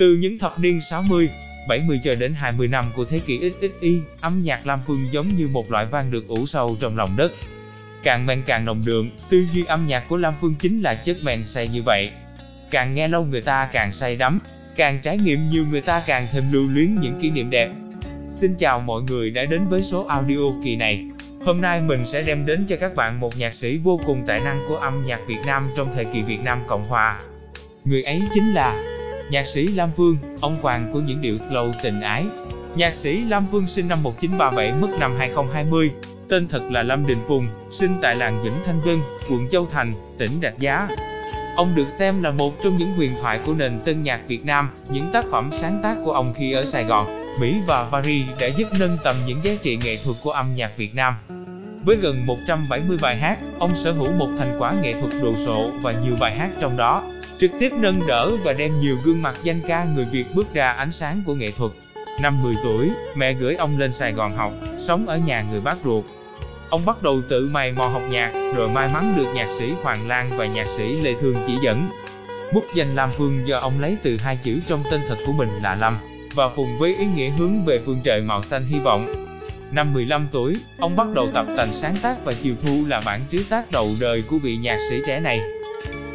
Từ những thập niên 60, 70 cho đến 20 năm của thế kỷ XXI, âm nhạc Lam Phương giống như một loại vang được ủ sâu trong lòng đất. Càng men càng nồng đượm, tư duy âm nhạc của Lam Phương chính là chất men say như vậy. Càng nghe lâu người ta càng say đắm, càng trải nghiệm nhiều người ta càng thêm lưu luyến những kỷ niệm đẹp. Xin chào mọi người đã đến với số audio kỳ này. Hôm nay mình sẽ đem đến cho các bạn một nhạc sĩ vô cùng tài năng của âm nhạc Việt Nam trong thời kỳ Việt Nam Cộng Hòa. Người ấy chính là nhạc sĩ Lam Phương, ông hoàng của những điệu slow tình ái. Nhạc sĩ Lam Phương sinh năm 1937 mất năm 2020, tên thật là Lâm Đình Phùng, sinh tại làng Vĩnh Thanh Vân, quận Châu Thành, tỉnh Rạch Giá. Ông được xem là một trong những huyền thoại của nền tân nhạc Việt Nam, những tác phẩm sáng tác của ông khi ở Sài Gòn, Mỹ và Paris đã giúp nâng tầm những giá trị nghệ thuật của âm nhạc Việt Nam. Với gần 170 bài hát, ông sở hữu một thành quả nghệ thuật đồ sộ và nhiều bài hát trong đó, trực tiếp nâng đỡ và đem nhiều gương mặt danh ca người Việt bước ra ánh sáng của nghệ thuật. Năm 10 tuổi, mẹ gửi ông lên Sài Gòn học, sống ở nhà người bác ruột. Ông bắt đầu tự mày mò học nhạc, rồi may mắn được nhạc sĩ Hoàng Lan và nhạc sĩ Lê Thương chỉ dẫn. Bút danh Lam Phương do ông lấy từ hai chữ trong tên thật của mình là Lâm, và phùng với ý nghĩa hướng về phương trời màu xanh hy vọng. Năm 15 tuổi, ông bắt đầu tập tành sáng tác và chiều thu là bản trứ tác đầu đời của vị nhạc sĩ trẻ này.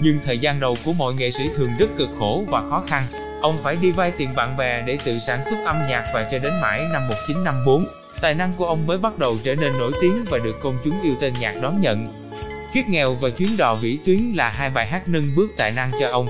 Nhưng thời gian đầu của mọi nghệ sĩ thường rất cực khổ và khó khăn. Ông phải đi vay tiền bạn bè để tự sản xuất âm nhạc và cho đến mãi năm 1954, tài năng của ông mới bắt đầu trở nên nổi tiếng và được công chúng yêu tên nhạc đón nhận. Kiếp nghèo và chuyến đò vĩ tuyến là hai bài hát nâng bước tài năng cho ông.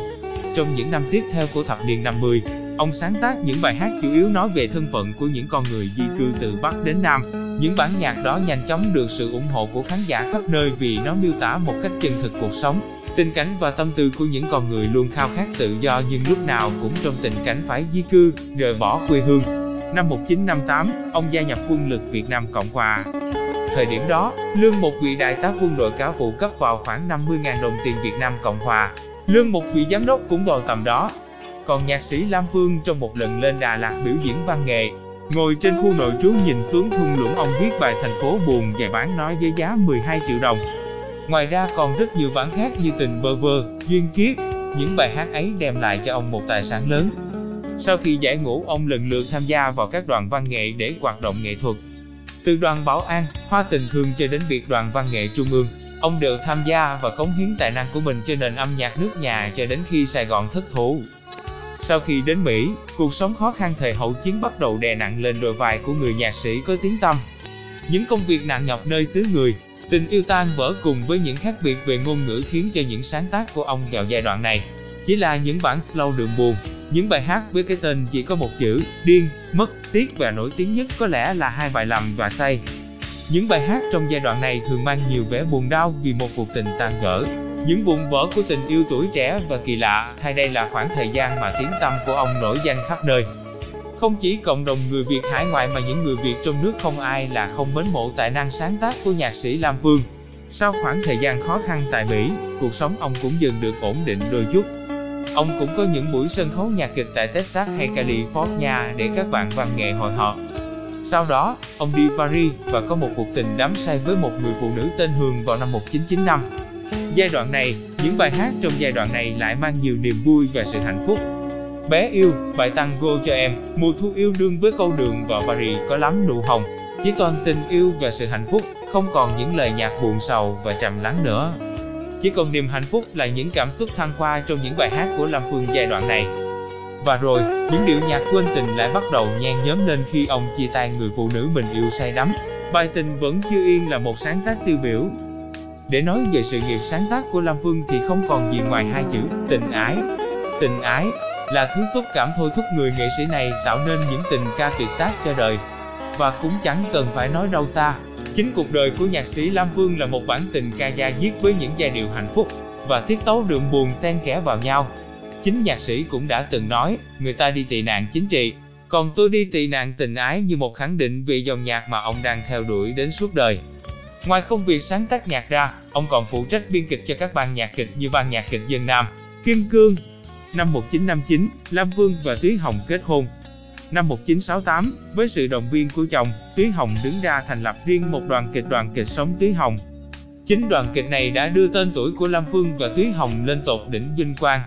Trong những năm tiếp theo của thập niên 50, ông sáng tác những bài hát chủ yếu nói về thân phận của những con người di cư từ Bắc đến Nam. Những bản nhạc đó nhanh chóng được sự ủng hộ của khán giả khắp nơi vì nó miêu tả một cách chân thực cuộc sống, Tình cảnh và tâm tư của những con người luôn khao khát tự do nhưng lúc nào cũng trong tình cảnh phải di cư, rời bỏ quê hương. Năm 1958, ông gia nhập quân lực Việt Nam Cộng Hòa. Thời điểm đó, lương một vị đại tá quân đội cáo vụ cấp vào khoảng 50.000 đồng tiền Việt Nam Cộng Hòa. Lương một vị giám đốc cũng vào tầm đó. Còn nhạc sĩ Lam Phương trong một lần lên Đà Lạt biểu diễn văn nghệ, ngồi trên khu nội trú nhìn xuống thung lũng ông viết bài thành phố buồn và bán nói với giá 12 triệu đồng. Ngoài ra còn rất nhiều bản khác như Tình bơ vơ, Duyên kiếp, những bài hát ấy đem lại cho ông một tài sản lớn. Sau khi giải ngũ, ông lần lượt tham gia vào các đoàn văn nghệ để hoạt động nghệ thuật. Từ đoàn Bảo An, Hoa Tình Thương cho đến việc đoàn văn nghệ Trung ương, ông đều tham gia và cống hiến tài năng của mình cho nền âm nhạc nước nhà cho đến khi Sài Gòn thất thủ. Sau khi đến Mỹ, cuộc sống khó khăn thời hậu chiến bắt đầu đè nặng lên đôi vai của người nhạc sĩ có tiếng tăm. Những công việc nặng nhọc nơi xứ người, Tình yêu tan vỡ cùng với những khác biệt về ngôn ngữ khiến cho những sáng tác của ông vào giai đoạn này chỉ là những bản slow đường buồn, những bài hát với cái tên chỉ có một chữ, điên, mất, tiếc và nổi tiếng nhất có lẽ là hai bài lầm và say. Những bài hát trong giai đoạn này thường mang nhiều vẻ buồn đau vì một cuộc tình tan vỡ. Những vụn vỡ của tình yêu tuổi trẻ và kỳ lạ, hay đây là khoảng thời gian mà tiếng tâm của ông nổi danh khắp nơi. Không chỉ cộng đồng người Việt hải ngoại mà những người Việt trong nước không ai là không mến mộ tài năng sáng tác của nhạc sĩ Lam Phương. Sau khoảng thời gian khó khăn tại Mỹ, cuộc sống ông cũng dần được ổn định đôi chút. Ông cũng có những buổi sân khấu nhạc kịch tại Texas hay California để các bạn văn nghệ hội họp. Sau đó, ông đi Paris và có một cuộc tình đắm say với một người phụ nữ tên Hương vào năm 1995. Giai đoạn này, những bài hát trong giai đoạn này lại mang nhiều niềm vui và sự hạnh phúc. Bé yêu, bài tango cho em, mùa thu yêu đương với câu đường và Paris có lắm nụ hồng. Chỉ toàn tình yêu và sự hạnh phúc, không còn những lời nhạc buồn sầu và trầm lắng nữa. Chỉ còn niềm hạnh phúc là những cảm xúc thăng hoa trong những bài hát của Lâm Phương giai đoạn này. Và rồi, những điệu nhạc quên tình lại bắt đầu nhen nhóm lên khi ông chia tay người phụ nữ mình yêu say đắm. Bài tình vẫn chưa yên là một sáng tác tiêu biểu. Để nói về sự nghiệp sáng tác của Lâm Phương thì không còn gì ngoài hai chữ tình ái. Tình ái là thứ xúc cảm thôi thúc người nghệ sĩ này tạo nên những tình ca tuyệt tác cho đời. Và cũng chẳng cần phải nói đâu xa, chính cuộc đời của nhạc sĩ Lam Phương là một bản tình ca da diết với những giai điệu hạnh phúc và tiết tấu đượm buồn xen kẽ vào nhau. Chính nhạc sĩ cũng đã từng nói, người ta đi tị nạn chính trị, còn tôi đi tị nạn tình ái như một khẳng định về dòng nhạc mà ông đang theo đuổi đến suốt đời. Ngoài công việc sáng tác nhạc ra, ông còn phụ trách biên kịch cho các ban nhạc kịch như ban nhạc kịch dân Nam, Kim Cương, Năm 1959, Lam Vương và Túy Hồng kết hôn. Năm 1968, với sự động viên của chồng, Túy Hồng đứng ra thành lập riêng một đoàn kịch đoàn kịch sống Túy Hồng. Chính đoàn kịch này đã đưa tên tuổi của Lam Phương và Túy Hồng lên tột đỉnh vinh quang.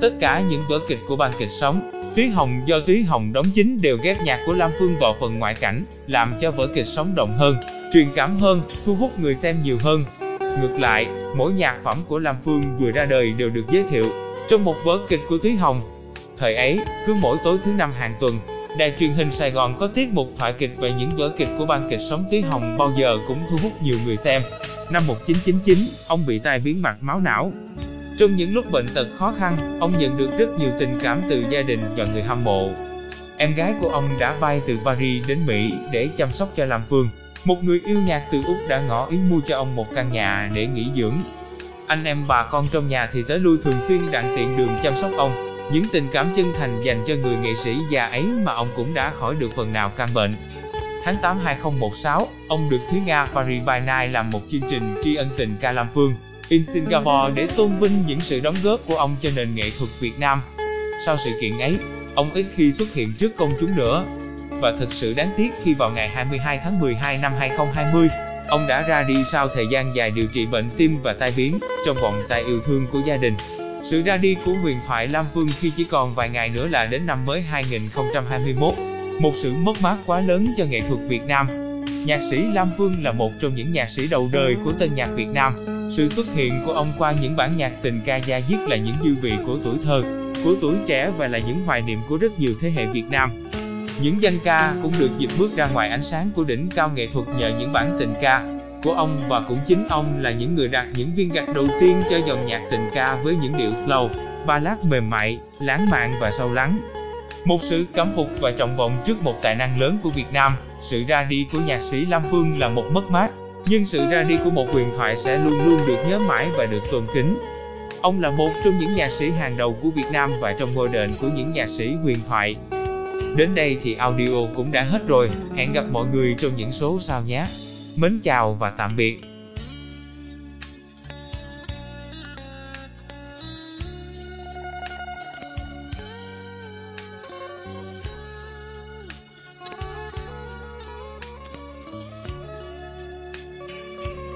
Tất cả những vở kịch của ban kịch sống, Túy Hồng do Túy Hồng đóng chính đều ghép nhạc của Lam Phương vào phần ngoại cảnh, làm cho vở kịch sống động hơn, truyền cảm hơn, thu hút người xem nhiều hơn. Ngược lại, mỗi nhạc phẩm của Lam Phương vừa ra đời đều được giới thiệu trong một vở kịch của Thúy Hồng. Thời ấy, cứ mỗi tối thứ năm hàng tuần, đài truyền hình Sài Gòn có tiết mục thoại kịch về những vở kịch của ban kịch sống Thúy Hồng bao giờ cũng thu hút nhiều người xem. Năm 1999, ông bị tai biến mạch máu não. Trong những lúc bệnh tật khó khăn, ông nhận được rất nhiều tình cảm từ gia đình và người hâm mộ. Em gái của ông đã bay từ Paris đến Mỹ để chăm sóc cho Lam Phương. Một người yêu nhạc từ Úc đã ngỏ ý mua cho ông một căn nhà để nghỉ dưỡng. Anh em bà con trong nhà thì tới lui thường xuyên đặng tiện đường chăm sóc ông. Những tình cảm chân thành dành cho người nghệ sĩ già ấy mà ông cũng đã khỏi được phần nào căn bệnh. Tháng 8 2016, ông được Thúy Nga Paris by Night làm một chương trình tri ân tình ca Lam Phương in Singapore để tôn vinh những sự đóng góp của ông cho nền nghệ thuật Việt Nam. Sau sự kiện ấy, ông ít khi xuất hiện trước công chúng nữa. Và thật sự đáng tiếc khi vào ngày 22 tháng 12 năm 2020, ông đã ra đi sau thời gian dài điều trị bệnh tim và tai biến trong vòng tay yêu thương của gia đình. Sự ra đi của huyền thoại Lam Phương khi chỉ còn vài ngày nữa là đến năm mới 2021, một sự mất mát quá lớn cho nghệ thuật Việt Nam. Nhạc sĩ Lam Phương là một trong những nhạc sĩ đầu đời của tân nhạc Việt Nam. Sự xuất hiện của ông qua những bản nhạc tình ca da diết là những dư vị của tuổi thơ, của tuổi trẻ và là những hoài niệm của rất nhiều thế hệ Việt Nam. Những danh ca cũng được dịp bước ra ngoài ánh sáng của đỉnh cao nghệ thuật nhờ những bản tình ca của ông và cũng chính ông là những người đặt những viên gạch đầu tiên cho dòng nhạc tình ca với những điệu slow, ballad mềm mại, lãng mạn và sâu lắng. Một sự cảm phục và trọng vọng trước một tài năng lớn của Việt Nam, sự ra đi của nhạc sĩ Lam Phương là một mất mát, nhưng sự ra đi của một huyền thoại sẽ luôn luôn được nhớ mãi và được tôn kính. Ông là một trong những nhạc sĩ hàng đầu của Việt Nam và trong ngôi đền của những nhạc sĩ huyền thoại. Đến đây thì audio cũng đã hết rồi, hẹn gặp mọi người trong những số sau nhé. Mến chào và tạm biệt.